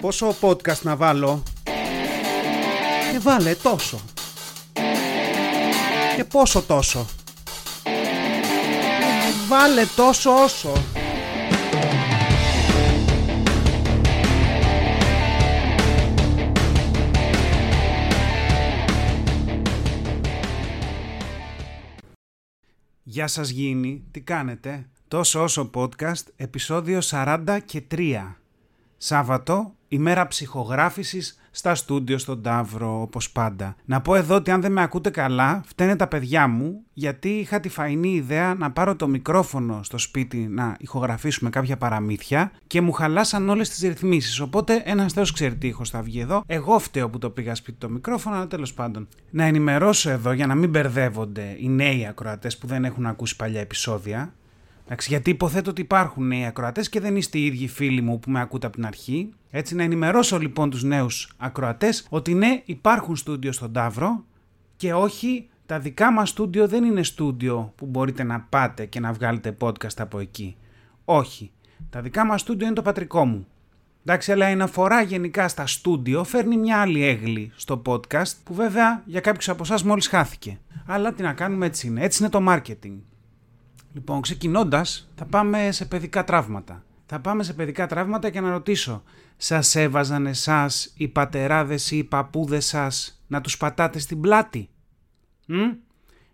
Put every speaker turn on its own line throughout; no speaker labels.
Πόσο podcast να βάλω; Και βάλε τόσο. Και πόσο τόσο. Βάλε τόσο όσο. Γεια σας γίνει, τι κάνετε; Τόσο όσο podcast, επεισόδιο 40 και 3. Σάββατο, ημέρα ψυχογράφησης στα στούντιο στον Ταύρο, όπως πάντα. Να πω εδώ ότι αν δεν με ακούτε καλά, φταίνε τα παιδιά μου, γιατί είχα τη φαϊνή ιδέα να πάρω το μικρόφωνο στο σπίτι να ηχογραφήσουμε κάποια παραμύθια και μου χαλάσαν όλες τις ρυθμίσεις, οπότε ένας θεός ξέρει τι ήχος θα βγει εδώ. Εγώ φταίω που το πήγα σπίτι το μικρόφωνο, αλλά τέλος πάντων. Να ενημερώσω εδώ για να μην μπερδεύονται οι νέοι ακροατές που δεν έχουν ακούσει παλιά επεισόδια, Εντάξει, γιατί υποθέτω ότι υπάρχουν νέοι ακροατές και δεν είστε οι ίδιοι φίλοι μου που με ακούτε από την αρχή. Έτσι να ενημερώσω λοιπόν τους νέους ακροατές ότι ναι υπάρχουν στούντιο στον Ταύρο και όχι τα δικά μας στούντιο δεν είναι στούντιο που μπορείτε να πάτε και να βγάλετε podcast από εκεί. Όχι. Τα δικά μας στούντιο είναι το πατρικό μου. Εντάξει, αλλά η αναφορά γενικά στα στούντιο φέρνει μια άλλη έγλη στο podcast που βέβαια για κάποιους από εσάς μόλις χάθηκε. Αλλά τι να κάνουμε έτσι είναι. Έτσι είναι το marketing. Λοιπόν, ξεκινώντας, θα πάμε σε παιδικά τραύματα. Θα πάμε σε παιδικά τραύματα και να ρωτήσω, σας έβαζαν εσάς οι πατεράδες ή οι παππούδες σας να τους πατάτε στην πλάτη; Μ;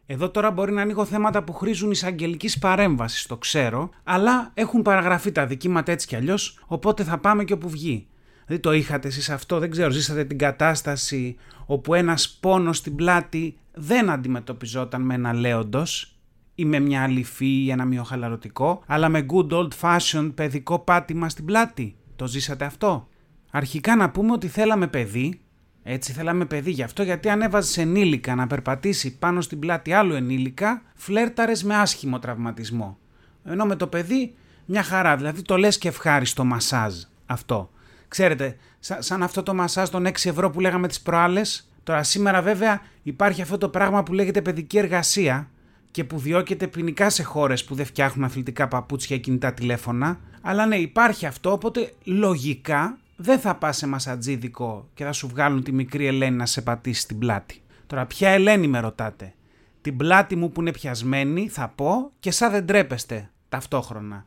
Εδώ τώρα μπορεί να ανοίγω θέματα που χρήζουν εισαγγελικής παρέμβασης, το ξέρω, αλλά έχουν παραγραφεί τα δικήματα έτσι κι αλλιώς, οπότε θα πάμε και όπου βγει. Δηλαδή το είχατε εσείς αυτό, δεν ξέρω, ζήσατε την κατάσταση όπου ένας πόνος στην πλάτη δεν αντιμετωπιζόταν με ένα λέοντος; Ή με μια αληφή ή ένα μειοχαλαρωτικό, αλλά με good old fashioned παιδικό πάτημα στην πλάτη. Το ζήσατε αυτό; Αρχικά να πούμε ότι θέλαμε παιδί, έτσι θέλαμε παιδί γι' αυτό, γιατί αν έβαζες ενήλικα να περπατήσει πάνω στην πλάτη άλλου ενήλικα, φλέρταρες με άσχημο τραυματισμό. Ενώ με το παιδί μια χαρά, δηλαδή το λες και ευχάριστο μασάζ αυτό. Ξέρετε, σαν αυτό το μασάζ των 6 ευρώ που λέγαμε τις προάλλες, τώρα σήμερα βέβαια υπάρχει αυτό το πράγμα που λέγεται παιδική εργασία, και που διώκεται ποινικά σε χώρες που δεν φτιάχνουν αθλητικά παπούτσια ή κινητά τηλέφωνα. Αλλά ναι, υπάρχει αυτό, οπότε λογικά δεν θα πας σε μασατζίδικο και θα σου βγάλουν τη μικρή Ελένη να σε πατήσει την πλάτη. Τώρα, ποια Ελένη με ρωτάτε; Την πλάτη μου που είναι πιασμένη θα πω και σαν δεν τρέπεστε ταυτόχρονα.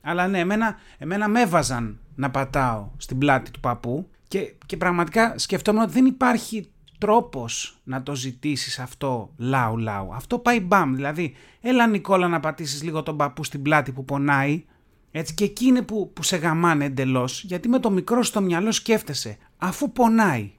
Αλλά ναι, εμένα, εμένα με έβαζαν να πατάω στην πλάτη του παππού και, και πραγματικά σκεφτόμουν ότι δεν υπάρχει τρόπος να το ζητήσεις αυτό λαου λαου. Αυτό πάει μπαμ, δηλαδή έλα Νικόλα να πατήσεις λίγο τον παππού στην πλάτη που πονάει έτσι και εκεί είναι που, που σε γαμάνε εντελώς, γιατί με το μικρό στο μυαλό σκέφτεσαι αφού πονάει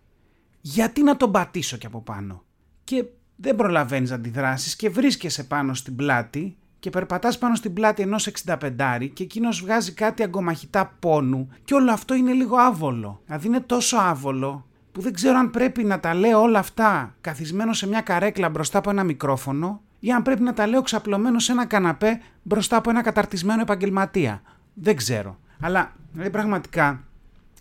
γιατί να τον πατήσω κι από πάνω; Και δεν προλαβαίνεις αντιδράσεις και βρίσκεσαι πάνω στην πλάτη και περπατάς πάνω στην πλάτη ενός 65 και εκείνος βγάζει κάτι αγκομαχητά πόνου και όλο αυτό είναι λίγο άβολο. Δηλαδή είναι τόσο άβολο που δεν ξέρω αν πρέπει να τα λέω όλα αυτά καθισμένο σε μια καρέκλα μπροστά από ένα μικρόφωνο ή αν πρέπει να τα λέω ξαπλωμένο σε ένα καναπέ μπροστά από ένα καταρτισμένο επαγγελματία. Δεν ξέρω. Αλλά δηλαδή, πραγματικά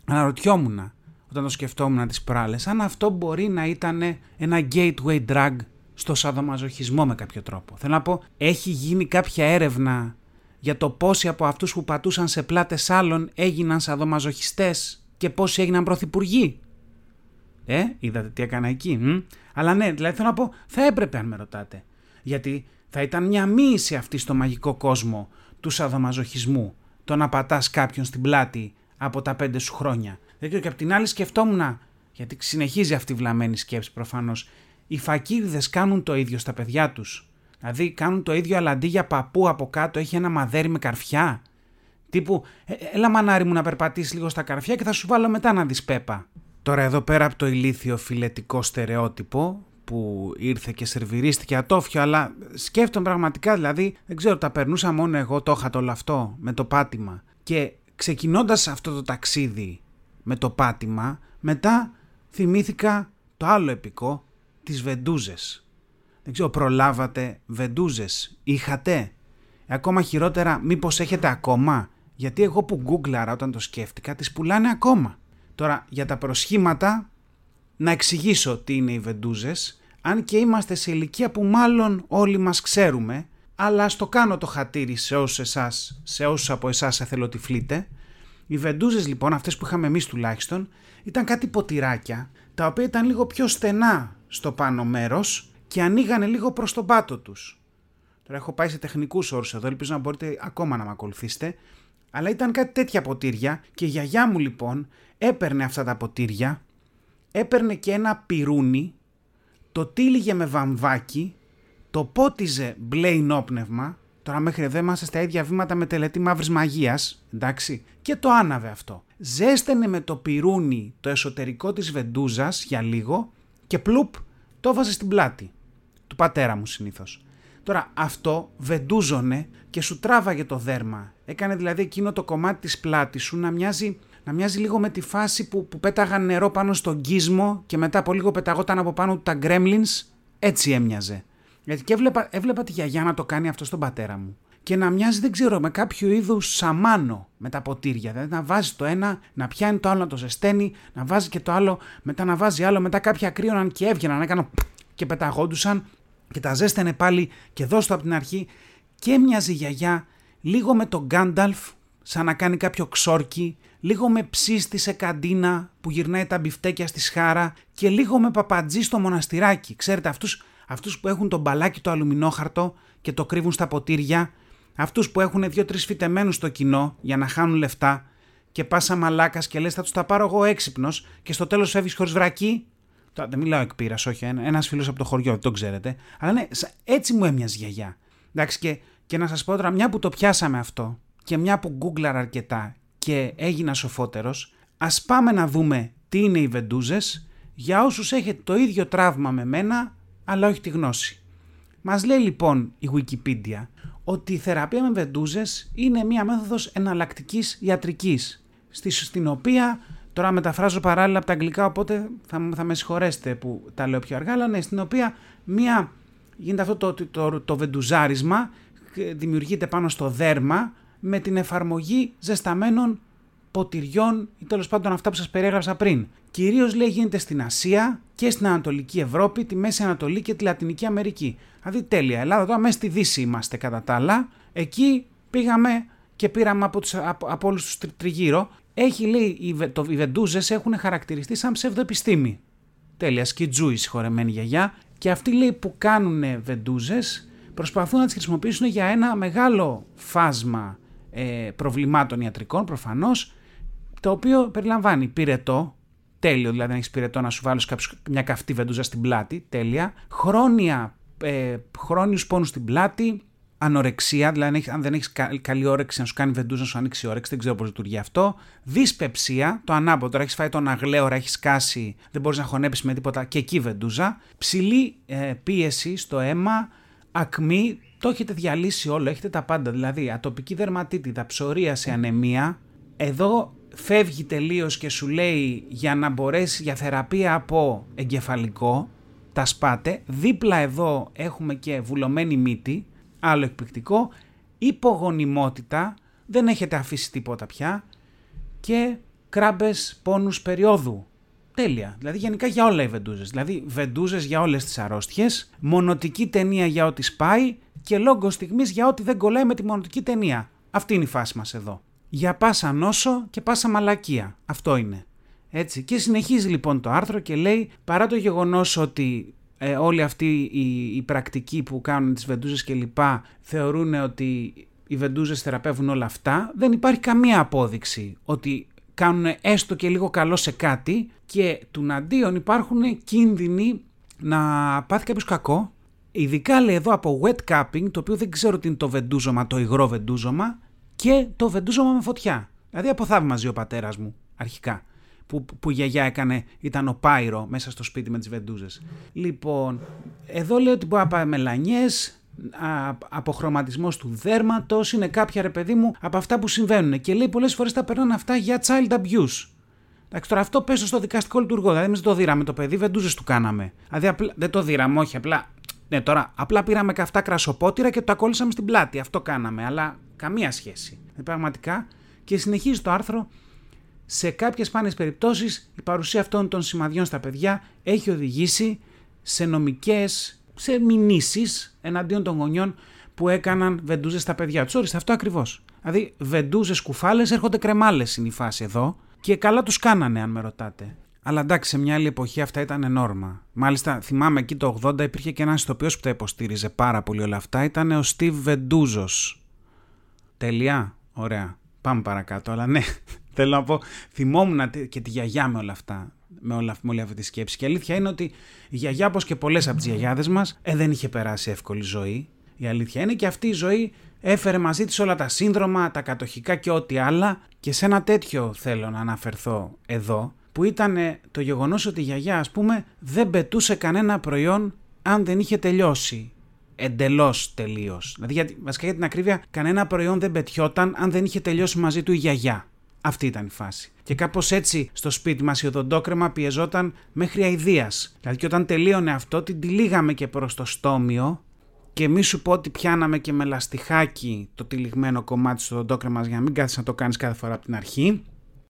αναρωτιόμουν όταν το σκεφτόμουν τις προάλλες αν αυτό μπορεί να ήταν ένα gateway drug στο σαδομαζοχισμό με κάποιο τρόπο. Θέλω να πω, έχει γίνει κάποια έρευνα για το πόσοι από αυτούς που πατούσαν σε πλάτες άλλων έγιναν σαδομαζοχιστές και πόσοι έγιναν πρωθυπουργοί; Ε, είδατε τι έκανα εκεί. Μ; Αλλά ναι, δηλαδή θέλω να πω, θα έπρεπε αν με ρωτάτε. Γιατί θα ήταν μια μοίηση αυτή στο μαγικό κόσμο του σαδομαζοχισμού. Το να πατάς κάποιον στην πλάτη από τα πέντε σου χρόνια. Δεν ξέρω και απ' την άλλη σκεφτόμουν, γιατί συνεχίζει αυτή η βλαμμένη σκέψη προφανώς. Οι φακίδες κάνουν το ίδιο στα παιδιά τους. Δηλαδή κάνουν το ίδιο, αλλά αντί για παππού από κάτω έχει ένα μαδέρι με καρφιά. Τύπου, «Ε, έλα μανάρι μου να περπατήσεις λίγο στα καρφιά και θα σου βάλω μετά να δεις πέπα. Τώρα εδώ πέρα από το ηλίθιο φιλετικό στερεότυπο που ήρθε και σερβιρίστηκε ατόφιο, αλλά σκέφτομαι πραγματικά, δηλαδή, δεν ξέρω, τα περνούσα μόνο εγώ, το είχα το όλο αυτό με το πάτημα. Και ξεκινώντας αυτό το ταξίδι με το πάτημα, μετά θυμήθηκα το άλλο επικό, τις βεντούζες. Δεν ξέρω, προλάβατε βεντούζες, είχατε; Ακόμα χειρότερα, μήπως έχετε ακόμα, γιατί εγώ που γκούγκλαρα όταν το σκέφτηκα, τις πουλάνε ακόμα. Τώρα για τα προσχήματα να εξηγήσω τι είναι οι βεντούζες, αν και είμαστε σε ηλικία που μάλλον όλοι μας ξέρουμε, αλλά ας το κάνω το χατήρι σε όσους, εσάς, σε όσους από εσάς εθελοτυφλείτε. Οι βεντούζες λοιπόν, αυτές που είχαμε εμείς τουλάχιστον, ήταν κάτι ποτηράκια, τα οποία ήταν λίγο πιο στενά στο πάνω μέρος και ανοίγανε λίγο προς τον πάτο τους. Τώρα έχω πάει σε τεχνικούς όρους εδώ, ελπίζω να μπορείτε ακόμα να με ακολουθήσετε, αλλά ήταν κάτι τέτοια ποτήρια και η γιαγιά μου λοιπόν έπαιρνε αυτά τα ποτήρια, έπαιρνε και ένα πυρούνι, το τύλιγε με βαμβάκι, το πότιζε μπλε ενόπνευμα, τώρα μέχρι εδώ είμαστε στα ίδια βήματα με τελετή μαύρης μαγείας, εντάξει, και το άναβε αυτό. Ζέστενε με το πυρούνι το εσωτερικό της βεντούζας για λίγο και πλουπ το έβαζε στην πλάτη του πατέρα μου συνήθως. Τώρα αυτό βεντούζωνε και σου τράβαγε το δέρμα. Έκανε δηλαδή εκείνο το κομμάτι της πλάτης σου να μοιάζει, να μοιάζει λίγο με τη φάση που, που πέταγαν νερό πάνω στον κύσμο και μετά από λίγο πεταγόταν από πάνω του τα γκρέμλινς. Έτσι έμοιαζε. Γιατί και έβλεπα, έβλεπα τη γιαγιά να το κάνει αυτό στον πατέρα μου. Και να μοιάζει, δεν ξέρω, με κάποιο είδους σαμάνο με τα ποτήρια. Δηλαδή να βάζει το ένα, να πιάνει το άλλο, να το ζεσταίνει, να βάζει και το άλλο, μετά να βάζει άλλο, μετά κάποια κρύωναν και έβγαιναν, έκαναν και πεταγόντουσαν και τα ζέστανε πάλι και δώσ' από την αρχή και μοιάζει η γιαγιά λίγο με τον Γκάνταλφ σαν να κάνει κάποιο ξόρκι, λίγο με ψίστη σε καντίνα που γυρνάει τα μπιφτέκια στη σχάρα και λίγο με παπατζή στο μοναστηράκι. Ξέρετε αυτούς, αυτούς που έχουν το μπαλάκι το αλουμινόχαρτο και το κρύβουν στα ποτήρια, αυτούς που έχουν δύο-τρεις φυτεμένους στο κοινό για να χάνουν λεφτά και πάσα μαλάκας και λες θα τους τα πάρω εγώ έξυπνος και στο τέλος φεύγεις χωρίς βρακή δεν μιλάω εκ πείρα, όχι. Ένα φίλος από το χωριό, δεν το ξέρετε. Αλλά ναι, έτσι μου έμοιαζε γιαγιά. Εντάξει, και, και να σας πω τώρα, μια που το πιάσαμε αυτό και μια που γκούγκλαρα αρκετά και έγινα σοφότερος, ας πάμε να δούμε τι είναι οι βεντούζε για όσους έχετε το ίδιο τραύμα με μένα, αλλά όχι τη γνώση. Μας λέει λοιπόν η Wikipedia ότι η θεραπεία με βεντούζες είναι μια μέθοδος εναλλακτικής ιατρικής, στην οποία Τώρα μεταφράζω παράλληλα από τα αγγλικά, οπότε θα, θα με συγχωρέσετε που τα λέω πιο αργά, αλλά ναι, στην οποία μία, γίνεται αυτό το, το, το, βεντουζάρισμα, δημιουργείται πάνω στο δέρμα με την εφαρμογή ζεσταμένων ποτηριών ή τέλος πάντων αυτά που σας περιέγραψα πριν. Κυρίως λέει γίνεται στην Ασία και στην Ανατολική Ευρώπη, τη Μέση Ανατολή και τη Λατινική Αμερική. Δηλαδή τέλεια, Ελλάδα τώρα μέσα στη Δύση είμαστε κατά τα άλλα. Εκεί πήγαμε και πήραμε από, τους, από, από όλους τους τριγύρω έχει λέει, οι, το, οι βεντούζες έχουν χαρακτηριστεί σαν ψευδοεπιστήμη. Τέλεια, σκιτζούις συγχωρεμένη γιαγιά. Και αυτοί λέει που κάνουν βεντούζες προσπαθούν να τις χρησιμοποιήσουν για ένα μεγάλο φάσμα ε, προβλημάτων ιατρικών προφανώς, το οποίο περιλαμβάνει πυρετό, τέλειο δηλαδή να έχεις πυρετό να σου βάλεις μια καυτή βεντούζα στην πλάτη, τέλεια, χρόνια, ε, χρόνιους πόνους στην πλάτη, ανορεξία, δηλαδή αν δεν έχεις καλή όρεξη να σου κάνει βεντούζα να σου ανοίξει η όρεξη, δεν ξέρω πώς λειτουργεί αυτό. Δυσπεψία, το ανάποδο, τώρα έχεις φάει τον αγλέωρα, έχεις σκάσει, δεν μπορείς να χωνέψεις με τίποτα και εκεί βεντούζα. Ψηλή ε, πίεση στο αίμα, ακμή, το έχετε διαλύσει όλο, έχετε τα πάντα. Δηλαδή ατοπική δερματίτιδα, ψωρία σε ανεμία. Εδώ φεύγει τελείως και σου λέει για να μπορέσει για θεραπεία από εγκεφαλικό, τα σπάτε. Δίπλα εδώ έχουμε και βουλωμένη μύτη, άλλο εκπληκτικό, υπογονιμότητα, δεν έχετε αφήσει τίποτα πια και κράμπες πόνους περίοδου. Τέλεια. Δηλαδή γενικά για όλα οι βεντούζες. Δηλαδή βεντούζες για όλες τις αρρώστιες, μονοτική ταινία για ό,τι σπάει και λόγκο στιγμής για ό,τι δεν κολλάει με τη μονοτική ταινία. Αυτή είναι η φάση μας εδώ. Για πάσα νόσο και πάσα μαλακία. Αυτό είναι. Έτσι. Και συνεχίζει λοιπόν το άρθρο και λέει παρά το γεγονός ότι ε, όλη αυτή η, η πρακτική που κάνουν τις βεντούζες και λοιπά θεωρούν ότι οι βεντούζες θεραπεύουν όλα αυτά, δεν υπάρχει καμία απόδειξη ότι κάνουν έστω και λίγο καλό σε κάτι και του αντίον υπάρχουν κίνδυνοι να πάθει κάποιος κακό. Ειδικά λέει εδώ από wet cupping, το οποίο δεν ξέρω τι είναι το βεντούζωμα, το υγρό βεντούζωμα και το βεντούζωμα με φωτιά. Δηλαδή από θαύμαζε ο πατέρας μου αρχικά που, που η γιαγιά έκανε, ήταν ο Πάιρο μέσα στο σπίτι με τις βεντούζες. Λοιπόν, εδώ λέει ότι μπορεί να πάει μελανιές, αποχρωματισμός του δέρματος, είναι κάποια ρε παιδί μου από αυτά που συμβαίνουν και λέει πολλές φορές τα περνάνε αυτά για child abuse. Εντάξει, τώρα αυτό πέσω στο δικαστικό λειτουργό. Δηλαδή, εμείς δεν το δίραμε το παιδί, βεντούζες του κάναμε. Δηλαδή, απλά, δεν το δίραμε, όχι, απλά. Ναι, τώρα, απλά πήραμε καυτά κρασοπότηρα και το ακόλουσαμε στην πλάτη. Αυτό κάναμε, αλλά καμία σχέση. Ε, πραγματικά. Και συνεχίζει το άρθρο σε κάποιες σπάνιες περιπτώσεις η παρουσία αυτών των σημαδιών στα παιδιά έχει οδηγήσει σε νομικές, σε μηνύσεις εναντίον των γονιών που έκαναν βεντούζες στα παιδιά τους. Όριστε αυτό ακριβώς. Δηλαδή, βεντούζες κουφάλες έρχονται κρεμάλες είναι η φάση εδώ. Και καλά τους κάνανε, αν με ρωτάτε. Αλλά εντάξει, σε μια άλλη εποχή αυτά ήταν νόρμα. Μάλιστα, θυμάμαι εκεί το 80 υπήρχε και ένας ηθοποιός που τα υποστήριζε πάρα πολύ όλα αυτά. Ήταν ο Steve Βεντούζος. Τελεία. Ωραία. Πάμε παρακάτω. Αλλά ναι, θέλω να πω, θυμόμουν και τη γιαγιά με όλα αυτά. Με, όλα, με όλη αυτή τη σκέψη. Και η αλήθεια είναι ότι η γιαγιά, όπως και πολλές από τις γιαγιάδες μας, ε, δεν είχε περάσει εύκολη ζωή. Η αλήθεια είναι και αυτή η ζωή έφερε μαζί της όλα τα σύνδρομα, τα κατοχικά και ό,τι άλλα και σε ένα τέτοιο θέλω να αναφερθώ εδώ που ήταν το γεγονός ότι η γιαγιά ας πούμε δεν πετούσε κανένα προϊόν αν δεν είχε τελειώσει. Εντελώς τελείως. Δηλαδή, γιατί, βασικά για την ακρίβεια, κανένα προϊόν δεν πετιόταν αν δεν είχε τελειώσει μαζί του η γιαγιά. Αυτή ήταν η φάση. Και κάπως έτσι στο σπίτι μας η οδοντόκρεμα πιεζόταν μέχρι αηδίας. Δηλαδή, και όταν τελείωνε αυτό, την τυλίγαμε και προς το στόμιο και μη σου πω ότι πιάναμε και με λαστιχάκι το τυλιγμένο κομμάτι στο οδοντόκρεμας για να μην κάθεσαι να το κάνεις κάθε φορά από την αρχή.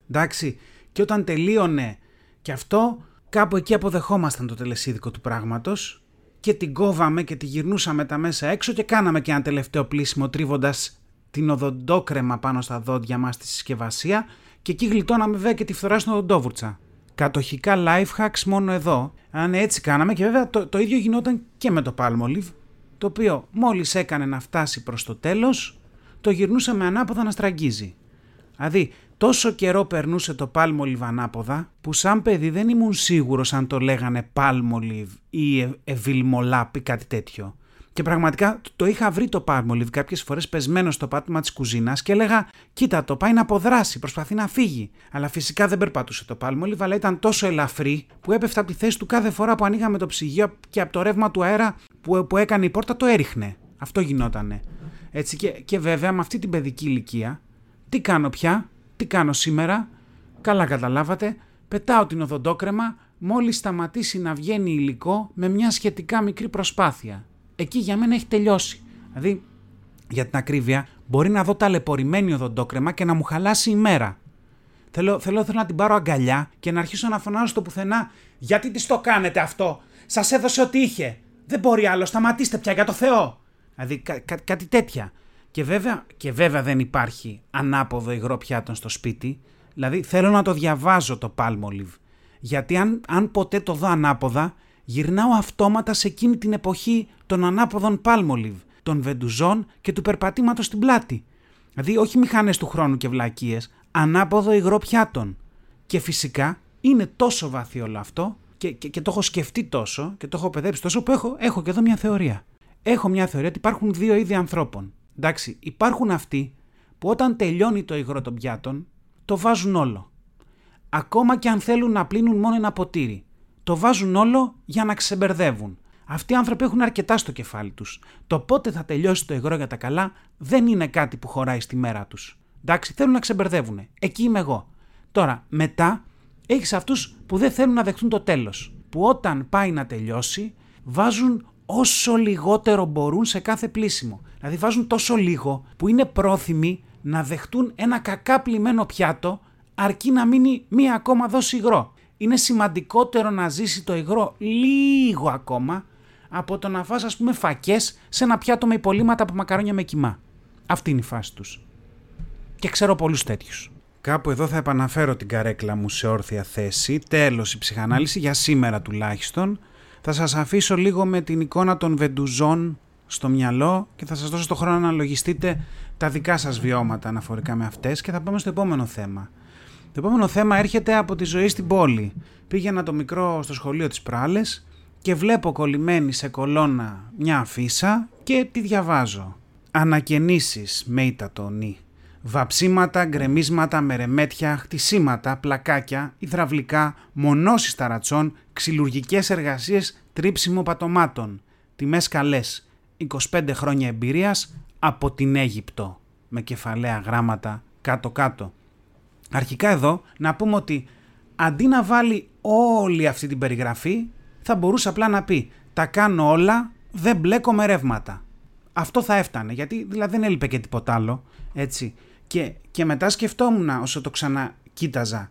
Εντάξει, και όταν τελείωνε και αυτό, κάπου εκεί αποδεχόμασταν το τελεσίδικο του πράγματος και την κόβαμε και τη γυρνούσαμε τα μέσα έξω και κάναμε και ένα τελευταίο πλήσιμο τρίβοντας την οδοντόκρεμα πάνω στα δόντια μας στη συσκευασία και εκεί γλιτώναμε βέβαια και τη φθορά στην οδοντόβουρτσα. Κατοχικά life hacks μόνο εδώ. Αν έτσι κάναμε και βέβαια το, το ίδιο γινόταν και με το Palmolive το οποίο μόλις έκανε να φτάσει προς το τέλος, το γυρνούσαμε ανάποδα να στραγγίζει. Δηλαδή, τόσο καιρό περνούσε το Palmolive ανάποδα, που σαν παιδί δεν ήμουν σίγουρος αν το λέγανε Palmolive ή Evilmolap ή κάτι τέτοιο. Και πραγματικά το είχα βρει το Palmolive κάποιες φορές πεσμένο στο πάτωμα της κουζίνας και έλεγα: Κοίτα, το πάει να αποδράσει, προσπαθεί να φύγει. Αλλά φυσικά δεν περπατούσε το Palmolive, αλλά ήταν τόσο ελαφρύ που έπεφτα από τη θέση του κάθε φορά που ανοίγαμε το ψυγείο και από το ρεύμα του αέρα που, που έκανε η πόρτα το έριχνε. Αυτό γινότανε. Έτσι και, και βέβαια με αυτή την παιδική ηλικία, τι κάνω πια, τι κάνω σήμερα, καλά καταλάβατε, πετάω την οδοντόκρεμα μόλις σταματήσει να βγαίνει υλικό με μια σχετικά μικρή προσπάθεια εκεί για μένα έχει τελειώσει. Δηλαδή, για την ακρίβεια, μπορεί να δω ταλαιπωρημένη οδοντόκρεμα και να μου χαλάσει η μέρα. Θέλω, θέλω, θέλω να την πάρω αγκαλιά και να αρχίσω να φωνάζω στο πουθενά. Γιατί τι το κάνετε αυτό, Σας έδωσε ό,τι είχε. Δεν μπορεί άλλο, σταματήστε πια για το Θεό. Δηλαδή κάτι τέτοια. Και βέβαια, και βέβαια δεν υπάρχει ανάποδο υγρό πιάτων στο σπίτι. Δηλαδή θέλω να το διαβάζω το Palmolive. Γιατί αν, αν ποτέ το δω ανάποδα, γυρνάω αυτόματα σε εκείνη την εποχή των ανάποδων Palmolive, των βεντουζών και του περπατήματος στην πλάτη. Δηλαδή όχι μηχανές του χρόνου και βλακίες, ανάποδο υγρό πιάτων. Και φυσικά είναι τόσο βαθύ όλο αυτό και, και, και, το έχω σκεφτεί τόσο και το έχω παιδέψει τόσο που έχω, έχω και εδώ μια θεωρία. Έχω μια θεωρία ότι υπάρχουν δύο είδη ανθρώπων. Εντάξει, υπάρχουν αυτοί που όταν τελειώνει το υγρό των πιάτων το βάζουν όλο. Ακόμα και αν θέλουν να πλύνουν μόνο ένα ποτήρι το βάζουν όλο για να ξεμπερδεύουν. Αυτοί οι άνθρωποι έχουν αρκετά στο κεφάλι τους. Το πότε θα τελειώσει το υγρό για τα καλά δεν είναι κάτι που χωράει στη μέρα τους. Εντάξει, θέλουν να ξεμπερδεύουν. Εκεί είμαι εγώ. Τώρα, μετά έχεις αυτούς που δεν θέλουν να δεχτούν το τέλος. Που όταν πάει να τελειώσει, βάζουν όσο λιγότερο μπορούν σε κάθε πλήσιμο. Δηλαδή, βάζουν τόσο λίγο που είναι πρόθυμοι να δεχτούν ένα κακά πλημμένο πιάτο αρκεί να μείνει μία ακόμα δόση υγρό είναι σημαντικότερο να ζήσει το υγρό λίγο ακόμα από το να φας ας πούμε φακές σε ένα πιάτο με υπολείμματα από μακαρόνια με κοιμά. Αυτή είναι η φάση τους. Και ξέρω πολλούς τέτοιους. Κάπου εδώ θα επαναφέρω την καρέκλα μου σε όρθια θέση. Τέλος η ψυχανάλυση για σήμερα τουλάχιστον. Θα σας αφήσω λίγο με την εικόνα των βεντουζών στο μυαλό και θα σας δώσω το χρόνο να λογιστείτε τα δικά σας βιώματα αναφορικά με αυτές και θα πάμε στο επόμενο θέμα. Το επόμενο θέμα έρχεται από τη ζωή στην πόλη. Πήγαινα το μικρό στο σχολείο της Πράλες και βλέπω κολλημένη σε κολόνα μια αφίσα και τη διαβάζω. Ανακαινήσεις με το νη. Βαψίματα, γκρεμίσματα, μερεμέτια, χτισίματα, πλακάκια, υδραυλικά, μονώσεις ταρατσών, ξυλουργικές εργασίες, τρίψιμο πατωμάτων. Τιμές καλές. 25 χρόνια εμπειρίας από την Αίγυπτο. Με κεφαλαία γράμματα κάτω-κάτω. Αρχικά εδώ να πούμε ότι αντί να βάλει όλη αυτή την περιγραφή θα μπορούσε απλά να πει τα κάνω όλα, δεν μπλέκω με ρεύματα. Αυτό θα έφτανε γιατί δηλαδή δεν έλειπε και τίποτα άλλο έτσι. Και, και μετά σκεφτόμουν όσο το ξανακοίταζα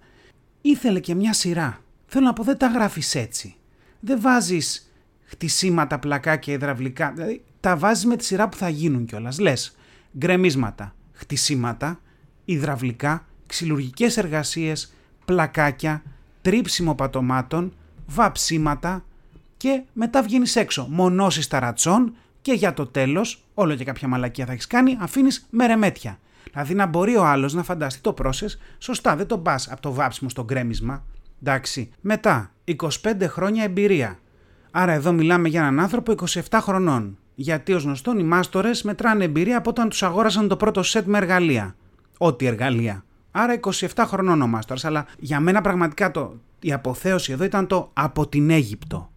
ήθελε και μια σειρά. Θέλω να πω δεν τα γράφεις έτσι. Δεν βάζεις χτισίματα, πλακάκια, υδραυλικά. Δηλαδή τα βάζεις με τη σειρά που θα γίνουν κιόλας. Λες γκρεμίσματα, χτισήματα, υδραυλικά, ξυλουργικές εργασίες, πλακάκια, τρίψιμο πατωμάτων, βαψίματα και μετά βγαίνεις έξω, μονώσεις ταρατσών και για το τέλος, όλο και κάποια μαλακία θα έχεις κάνει, αφήνεις μερεμέτια. Δηλαδή να μπορεί ο άλλος να φανταστεί το process, σωστά δεν το πας από το βάψιμο στο γκρέμισμα, εντάξει. Μετά, 25 χρόνια εμπειρία. Άρα εδώ μιλάμε για έναν άνθρωπο 27 χρονών. Γιατί ως γνωστόν οι μάστορες μετράνε εμπειρία από όταν τους αγόρασαν το πρώτο σετ με εργαλεία. Ό,τι εργαλεία. Άρα 27 χρονών ο μάστορας. Αλλά για μένα πραγματικά το, η αποθέωση εδώ ήταν το από την Αίγυπτο.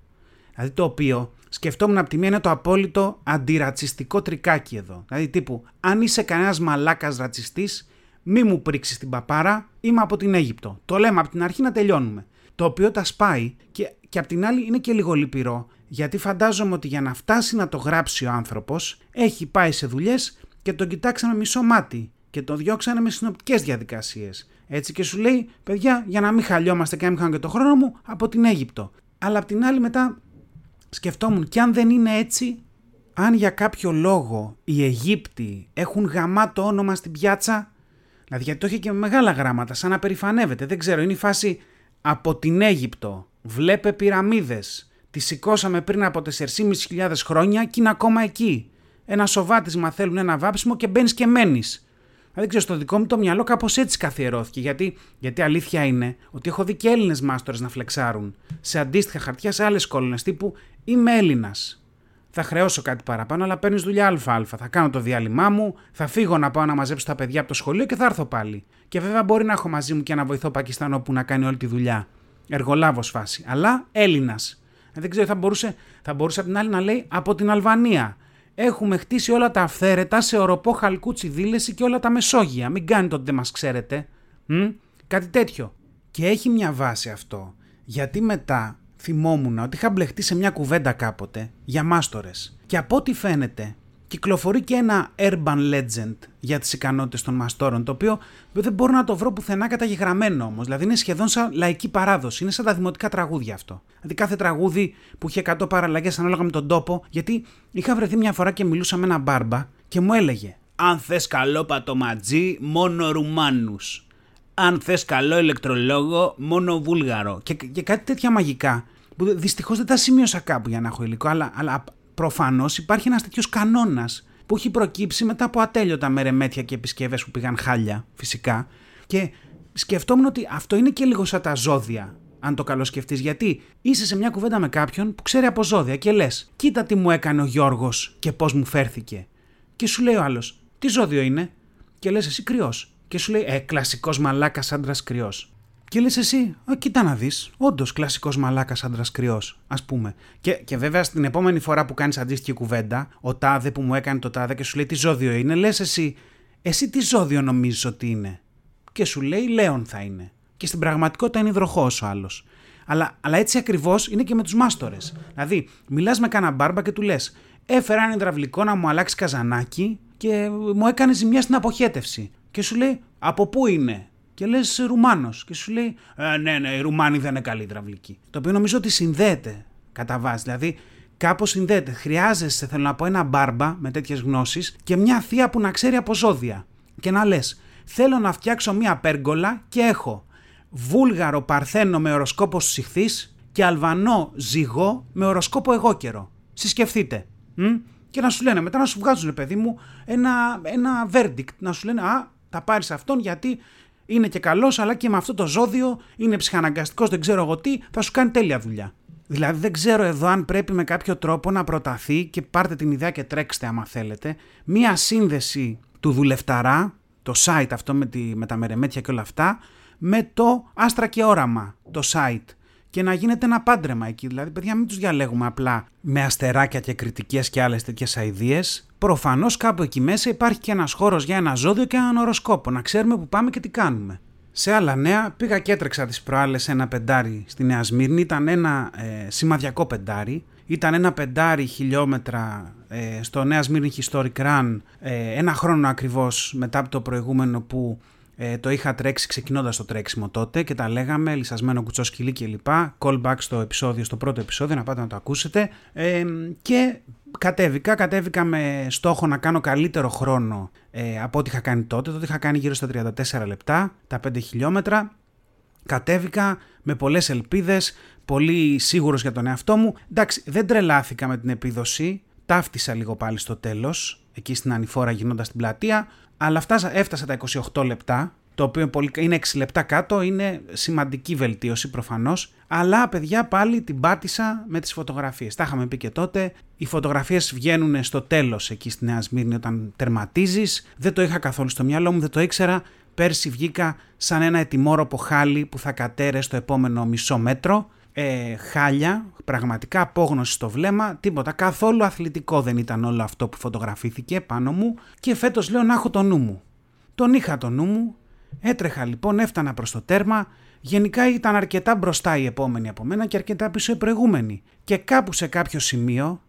Δηλαδή το οποίο σκεφτόμουν από τη μία είναι το απόλυτο αντιρατσιστικό τρικάκι εδώ. Δηλαδή τύπου, αν είσαι κανένας μαλάκας ρατσιστής, μη μου πρίξεις την παπάρα, είμαι από την Αίγυπτο. Το λέμε από την αρχή να τελειώνουμε. Το οποίο τα σπάει και, και απ' την άλλη είναι και λίγο λυπηρό, γιατί φαντάζομαι ότι για να φτάσει να το γράψει ο άνθρωπος, έχει πάει σε δουλειές και τον κοιτάξαμε μισό μάτι και τον διώξανε με συνοπτικές διαδικασίες. Έτσι και σου λέει, παιδιά, για να μην χαλιόμαστε και να μην χάνω και το χρόνο μου, από την Αίγυπτο. Αλλά απ' την άλλη μετά σκεφτόμουν, και αν δεν είναι έτσι, αν για κάποιο λόγο οι Αιγύπτιοι έχουν γαμάτο όνομα στην πιάτσα, δηλαδή γιατί το έχει και με μεγάλα γράμματα, σαν να περηφανεύεται, δεν ξέρω, είναι η φάση από την Αίγυπτο, βλέπε πυραμίδες, τη σηκώσαμε πριν από 4.500 χρόνια και είναι ακόμα εκεί. Ένα σοβάτισμα θέλουν ένα βάψιμο και μπαίνεις και μένεις. Δεν ξέρω, στο δικό μου το μυαλό κάπως έτσι καθιερώθηκε. Γιατί, γιατί αλήθεια είναι ότι έχω δει και Έλληνες μάστορες να φλεξάρουν σε αντίστοιχα χαρτιά σε άλλες κόλλονε τύπου Είμαι Έλληνας. Θα χρεώσω κάτι παραπάνω, αλλά παίρνεις δουλειά ΑΑ. Θα κάνω το διάλειμμά μου, θα φύγω να πάω να μαζέψω τα παιδιά από το σχολείο και θα έρθω πάλι. Και βέβαια μπορεί να έχω μαζί μου και ένα βοηθό Πακιστανό που να κάνει όλη τη δουλειά. Εργολάβος φάση. Αλλά Έλληνας. Δεν ξέρω, θα μπορούσε, θα μπορούσε απ' την άλλη να λέει από την Αλβανία. Έχουμε χτίσει όλα τα αυθαίρετα σε οροπό χαλκούτσι δίλεση και όλα τα Μεσόγεια. Μην κάνετε ότι δεν μας ξέρετε. Μ; Κάτι τέτοιο. Και έχει μια βάση αυτό. Γιατί μετά θυμόμουν ότι είχα μπλεχτεί σε μια κουβέντα κάποτε για μάστορες. Και από ό,τι φαίνεται κυκλοφορεί και ένα urban legend για τις ικανότητες των μαστόρων, το οποίο δεν μπορώ να το βρω πουθενά καταγεγραμμένο όμως. Δηλαδή είναι σχεδόν σαν λαϊκή παράδοση, είναι σαν τα δημοτικά τραγούδια αυτό. Δηλαδή κάθε τραγούδι που είχε 100 παραλλαγές ανάλογα με τον τόπο, γιατί είχα βρεθεί μια φορά και μιλούσα με έναν μπάρμπα και μου έλεγε «Αν θες καλό πατοματζή, μόνο Ρουμάνους» αν θες καλό ηλεκτρολόγο, μόνο βούλγαρο. Και, και κάτι τέτοια μαγικά. Που δυστυχώς δεν τα σημείωσα κάπου για να έχω υλικό, αλλά, αλλά προφανώς υπάρχει ένας τέτοιος κανόνας που έχει προκύψει μετά από ατέλειωτα μερεμέτια και επισκευές που πήγαν χάλια, φυσικά. Και σκεφτόμουν ότι αυτό είναι και λίγο σαν τα ζώδια, αν το καλό σκεφτεί. Γιατί είσαι σε μια κουβέντα με κάποιον που ξέρει από ζώδια και λες: Κοίτα τι μου έκανε ο Γιώργος και πώς μου φέρθηκε. Και σου λέει ο άλλος: Τι ζώδιο είναι; Και λες: Εσύ κρυός και σου λέει Ε, κλασικός μαλάκας άντρας κρυός. Και λες εσύ, Α, κοίτα να δεις, όντως κλασικός μαλάκας άντρας κρυός, ας πούμε. Και, και βέβαια στην επόμενη φορά που κάνεις αντίστοιχη κουβέντα, ο τάδε που μου έκανε το τάδε και σου λέει τι ζώδιο είναι, λες εσύ, εσύ τι ζώδιο νομίζεις ότι είναι; Και σου λέει Λέον θα είναι. Και στην πραγματικότητα είναι υδροχός ο άλλος. Αλλά, αλλά έτσι ακριβώς είναι και με τους μάστορες. Δηλαδή, μιλάς με κανένα μπάρμπα και του λες: Έφερα ένα υδραυλικό να μου αλλάξει καζανάκι και μου έκανε ζημιά στην αποχέτευση και σου λέει από πού είναι; Και λες Ρουμάνος. Και σου λέει ε, Ναι, ναι, οι Ρουμάνοι δεν είναι καλή υδραυλική. Το οποίο νομίζω ότι συνδέεται κατά βάση. Δηλαδή κάπως συνδέεται. Χρειάζεσαι, θέλω να πω, ένα μπάρμπα με τέτοιες γνώσεις και μια θεία που να ξέρει από ζώδια. Και να λες, θέλω να φτιάξω μια πέργολα και έχω βούλγαρο παρθένο με οροσκόπο συχθής και αλβανό ζυγό με οροσκόπο εγώ καιρό. Συσκεφτείτε. Μ; Και να σου λένε μετά να σου βγάζουν, παιδί μου, ένα, ένα verdict. Να σου λένε, Α, θα πάρεις αυτόν γιατί είναι και καλός, αλλά και με αυτό το ζώδιο είναι ψυχαναγκαστικός, δεν ξέρω εγώ τι, θα σου κάνει τέλεια δουλειά. Δηλαδή δεν ξέρω εδώ αν πρέπει με κάποιο τρόπο να προταθεί και πάρτε την ιδέα και τρέξτε άμα θέλετε μία σύνδεση του δουλευταρά, το site αυτό με, τη, με τα μερεμέτια και όλα αυτά, με το άστρα και όραμα, το site και να γίνεται ένα πάντρεμα εκεί. Δηλαδή, παιδιά, μην τους διαλέγουμε απλά με αστεράκια και κριτικές και άλλες τέτοιες αειδίες. Προφανώς κάπου εκεί μέσα υπάρχει και ένας χώρος για ένα ζώδιο και έναν οροσκόπο. Να ξέρουμε που πάμε και τι κάνουμε. Σε άλλα νέα, πήγα και έτρεξα τις προάλλες ένα πεντάρι στη Νέα Σμύρνη. Ήταν ένα ε, σημαδιακό πεντάρι. Ήταν ένα πεντάρι χιλιόμετρα ε, στο Νέα Σμύρνη Historic Run, ε, ένα χρόνο ακριβώς μετά από το προηγούμενο που Ε, το είχα τρέξει ξεκινώντας το τρέξιμο τότε και τα λέγαμε, λυσασμένο κουτσό σκυλί κλπ. Callback στο επεισόδιο, στο πρώτο επεισόδιο, να πάτε να το ακούσετε. Ε, και κατέβηκα, κατέβηκα με στόχο να κάνω καλύτερο χρόνο ε, από ό,τι είχα κάνει τότε. Τότε είχα κάνει γύρω στα 34 λεπτά, τα 5 χιλιόμετρα. Κατέβηκα με πολλές ελπίδες, πολύ σίγουρος για τον εαυτό μου. Εντάξει, δεν τρελάθηκα με την επίδοση, ταύτισα λίγο πάλι στο τέλος, εκεί στην ανηφόρα γυρνώντας την πλατεία, αλλά φτάσα, έφτασα τα 28 λεπτά, το οποίο είναι 6 λεπτά κάτω, είναι σημαντική βελτίωση προφανώς, αλλά παιδιά πάλι την πάτησα με τις φωτογραφίες. Τα είχαμε πει και τότε, οι φωτογραφίες βγαίνουν στο τέλος εκεί στη Νέα Σμύρνη όταν τερματίζεις, δεν το είχα καθόλου στο μυαλό μου, δεν το ήξερα, πέρσι βγήκα σαν ένα ετοιμόρροπο χάλι που θα κατέρε στο επόμενο μισό μέτρο, ε, χάλια, πραγματικά απόγνωση στο βλέμμα, τίποτα. Καθόλου αθλητικό δεν ήταν όλο αυτό που φωτογραφήθηκε πάνω μου και φέτος λέω να έχω το νου μου. Τον είχα το νου μου, έτρεχα λοιπόν, έφτανα προς το τέρμα, γενικά ήταν αρκετά μπροστά η επόμενη από μένα και αρκετά πίσω η προηγούμενη. Και κάπου σε κάποιο σημείο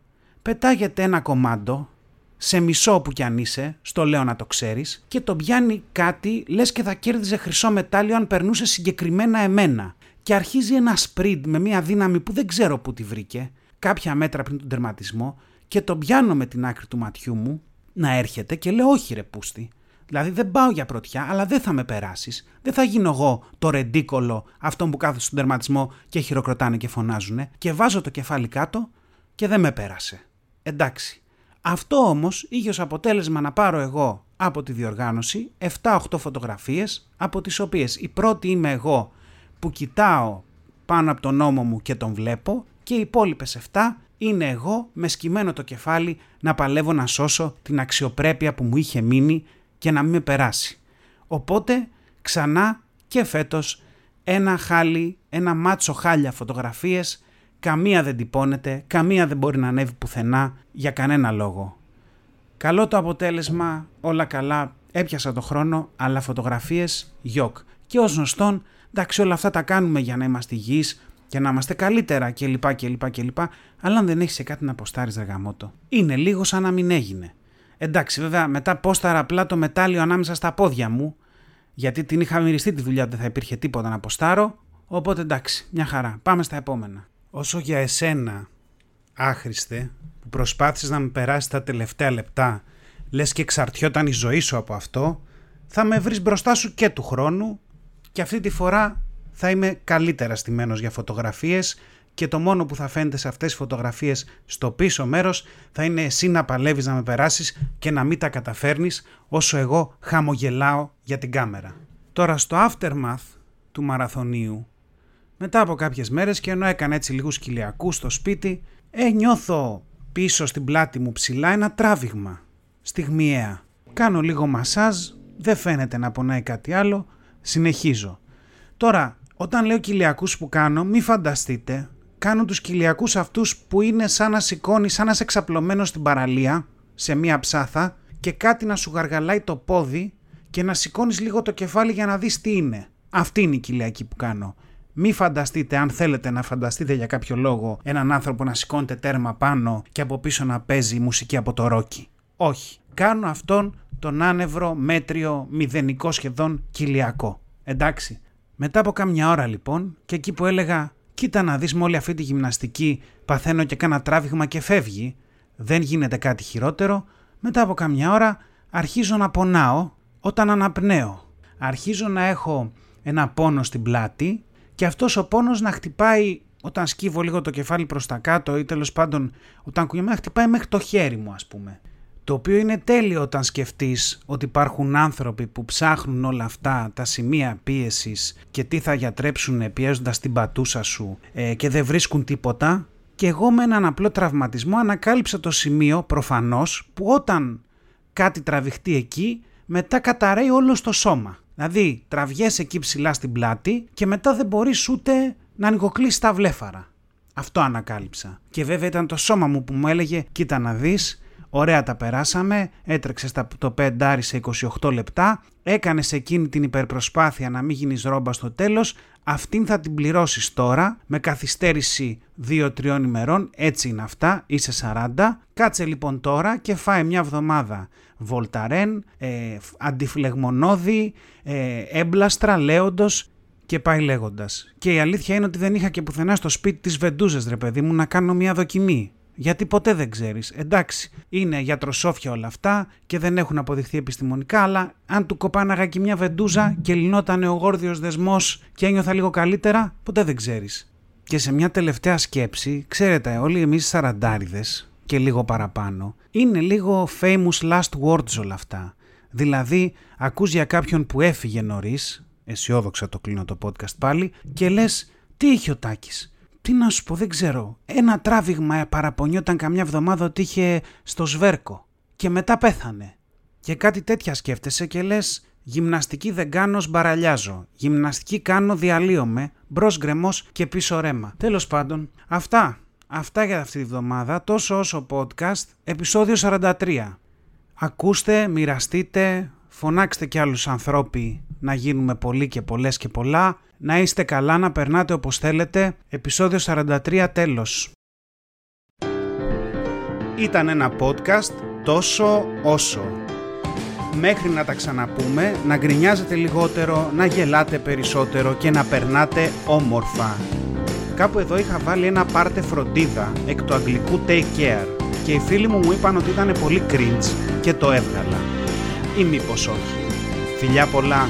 πετάγεται ένα κομμάντο, σε μισό που κι αν είσαι, στο λέω να το ξέρεις, και το πιάνει κάτι λες και θα κέρδιζε χρυσό μετάλλιο αν περνούσε συγκεκριμένα εμένα και αρχίζει ένα sprint με μια δύναμη που δεν ξέρω πού τη βρήκε, κάποια μέτρα πριν τον τερματισμό και τον πιάνω με την άκρη του ματιού μου να έρχεται και λέω όχι ρε πούστη. Δηλαδή δεν πάω για πρωτιά, αλλά δεν θα με περάσεις. Δεν θα γίνω εγώ το ρεντίκολο αυτόν που κάθεται στον τερματισμό και χειροκροτάνε και φωνάζουνε και βάζω το κεφάλι κάτω και δεν με πέρασε. Εντάξει. Αυτό όμως είχε ως αποτέλεσμα να πάρω εγώ από τη διοργάνωση 7-8 φωτογραφίες από τις οποίες η πρώτη είμαι εγώ που κοιτάω πάνω από τον νόμο μου και τον βλέπω και οι υπόλοιπες 7 είναι εγώ με σκυμμένο το κεφάλι να παλεύω να σώσω την αξιοπρέπεια που μου είχε μείνει και να μην με περάσει. Οπότε ξανά και φέτος ένα χάλι, ένα μάτσο χάλια φωτογραφίες, καμία δεν τυπώνεται, καμία δεν μπορεί να ανέβει πουθενά για κανένα λόγο. Καλό το αποτέλεσμα, όλα καλά, έπιασα το χρόνο, αλλά φωτογραφίες γιοκ. Και ως γνωστόν εντάξει όλα αυτά τα κάνουμε για να είμαστε υγιείς και να είμαστε καλύτερα κλπ. κλπ, κλπ. Αλλά αν δεν έχεις σε κάτι να αποστάρει ρε Είναι λίγο σαν να μην έγινε. Εντάξει, βέβαια, μετά πόσταρα απλά το μετάλλιο ανάμεσα στα πόδια μου, γιατί την είχα μυριστεί τη δουλειά, δεν θα υπήρχε τίποτα να αποστάρω. Οπότε εντάξει, μια χαρά. Πάμε στα επόμενα. Όσο για εσένα, άχρηστε, που προσπάθησες να με περάσεις τα τελευταία λεπτά, λες και εξαρτιόταν η ζωή σου από αυτό, θα με βρεις μπροστά σου και του χρόνου και αυτή τη φορά θα είμαι καλύτερα στημένος για φωτογραφίες και το μόνο που θα φαίνεται σε αυτές τις φωτογραφίες στο πίσω μέρος θα είναι εσύ να παλεύεις να με περάσεις και να μην τα καταφέρνεις όσο εγώ χαμογελάω για την κάμερα. Τώρα στο aftermath του μαραθωνίου μετά από κάποιες μέρες και ενώ έκανα έτσι λίγους κοιλιακούς στο σπίτι ε, νιώθω πίσω στην πλάτη μου ψηλά ένα τράβηγμα στιγμιαία. Κάνω λίγο μασάζ, δεν φαίνεται να πονάει κάτι άλλο Συνεχίζω. Τώρα, όταν λέω κοιλιακούς που κάνω, μη φανταστείτε, κάνω τους κοιλιακούς αυτούς που είναι σαν να σηκώνει, σαν να είσαι εξαπλωμένο στην παραλία, σε μία ψάθα και κάτι να σου γαργαλάει το πόδι και να σηκώνεις λίγο το κεφάλι για να δεις τι είναι. Αυτή είναι η κοιλιακή που κάνω. Μη φανταστείτε, αν θέλετε να φανταστείτε για κάποιο λόγο, έναν άνθρωπο να σηκώνεται τέρμα πάνω και από πίσω να παίζει μουσική από το ρόκι. Όχι. Κάνω αυτόν τον άνευρο, μέτριο, μηδενικό σχεδόν κοιλιακό. Εντάξει. Μετά από κάμια ώρα λοιπόν και εκεί που έλεγα κοίτα να δεις με όλη αυτή τη γυμναστική παθαίνω και κάνα τράβηγμα και φεύγει, δεν γίνεται κάτι χειρότερο, μετά από κάμια ώρα αρχίζω να πονάω όταν αναπνέω. Αρχίζω να έχω ένα πόνο στην πλάτη και αυτός ο πόνος να χτυπάει όταν σκύβω λίγο το κεφάλι προς τα κάτω ή τέλος πάντων όταν κουνιέμαι να χτυπάει μέχρι το χέρι μου ας πούμε. Το οποίο είναι τέλειο όταν σκεφτείς ότι υπάρχουν άνθρωποι που ψάχνουν όλα αυτά τα σημεία πίεσης και τι θα γιατρέψουν πιέζοντας την πατούσα σου ε, και δεν βρίσκουν τίποτα. Και εγώ με έναν απλό τραυματισμό ανακάλυψα το σημείο προφανώς που όταν κάτι τραβηχτεί εκεί μετά καταραίει όλος στο σώμα. Δηλαδή τραβιέσαι εκεί ψηλά στην πλάτη και μετά δεν μπορείς ούτε να ανοιγοκλείσεις τα βλέφαρα. Αυτό ανακάλυψα. Και βέβαια ήταν το σώμα μου που μου έλεγε κοίτα να δεις Ωραία τα περάσαμε, έτρεξε το 5 σε 28 λεπτά, έκανες εκείνη την υπερπροσπάθεια να μην γίνεις ρόμπας στο τέλος, αυτήν θα την πληρώσεις τώρα με καθυστέρηση 2-3 ημερών, έτσι είναι αυτά, είσαι 40. Κάτσε λοιπόν τώρα και φάει μια εβδομάδα βολταρέν, ε, αντιφλεγμονώδη, ε, έμπλαστρα, λέοντος και πάει λέγοντας. Και η αλήθεια είναι ότι δεν είχα και πουθενά στο σπίτι της Βεντούζες ρε παιδί μου να κάνω μια δοκιμή. Γιατί ποτέ δεν ξέρεις. Εντάξει, είναι γιατροσόφια όλα αυτά και δεν έχουν αποδειχθεί επιστημονικά, αλλά αν του κοπάναγα και μια βεντούζα και λυνόταν ο γόρδιος δεσμός και ένιωθα λίγο καλύτερα, ποτέ δεν ξέρεις. Και σε μια τελευταία σκέψη, ξέρετε όλοι εμείς σαραντάριδες και λίγο παραπάνω, είναι λίγο famous last words όλα αυτά. Δηλαδή, ακούς για κάποιον που έφυγε νωρίς, αισιόδοξα το κλείνω το podcast πάλι, και λες, τι είχε ο Τάκης, τι να σου πω, δεν ξέρω. Ένα τράβηγμα παραπονιόταν καμιά εβδομάδα ότι είχε στο σβέρκο και μετά πέθανε. Και κάτι τέτοια σκέφτεσαι και λες γυμναστική δεν κάνω, σμπαραλιάζω. Γυμναστική κάνω, διαλύομαι, μπρος γκρεμός και πίσω ρέμα. Τέλος πάντων, αυτά. Αυτά για αυτή τη βδομάδα, τόσο όσο podcast, επεισόδιο 43. Ακούστε, μοιραστείτε, φωνάξτε κι άλλους ανθρώποι να γίνουμε πολλοί και πολλές και πολλά. Να είστε καλά, να περνάτε όπως θέλετε. Επισόδιο 43 τέλος. Ήταν ένα podcast τόσο όσο. Μέχρι να τα ξαναπούμε, να γκρινιάζετε λιγότερο, να γελάτε περισσότερο και να περνάτε όμορφα. Κάπου εδώ είχα βάλει ένα πάρτε φροντίδα εκ του αγγλικού take care και οι φίλοι μου μου είπαν ότι ήταν πολύ cringe και το έβγαλα. Ή μήπως όχι. Φιλιά πολλά.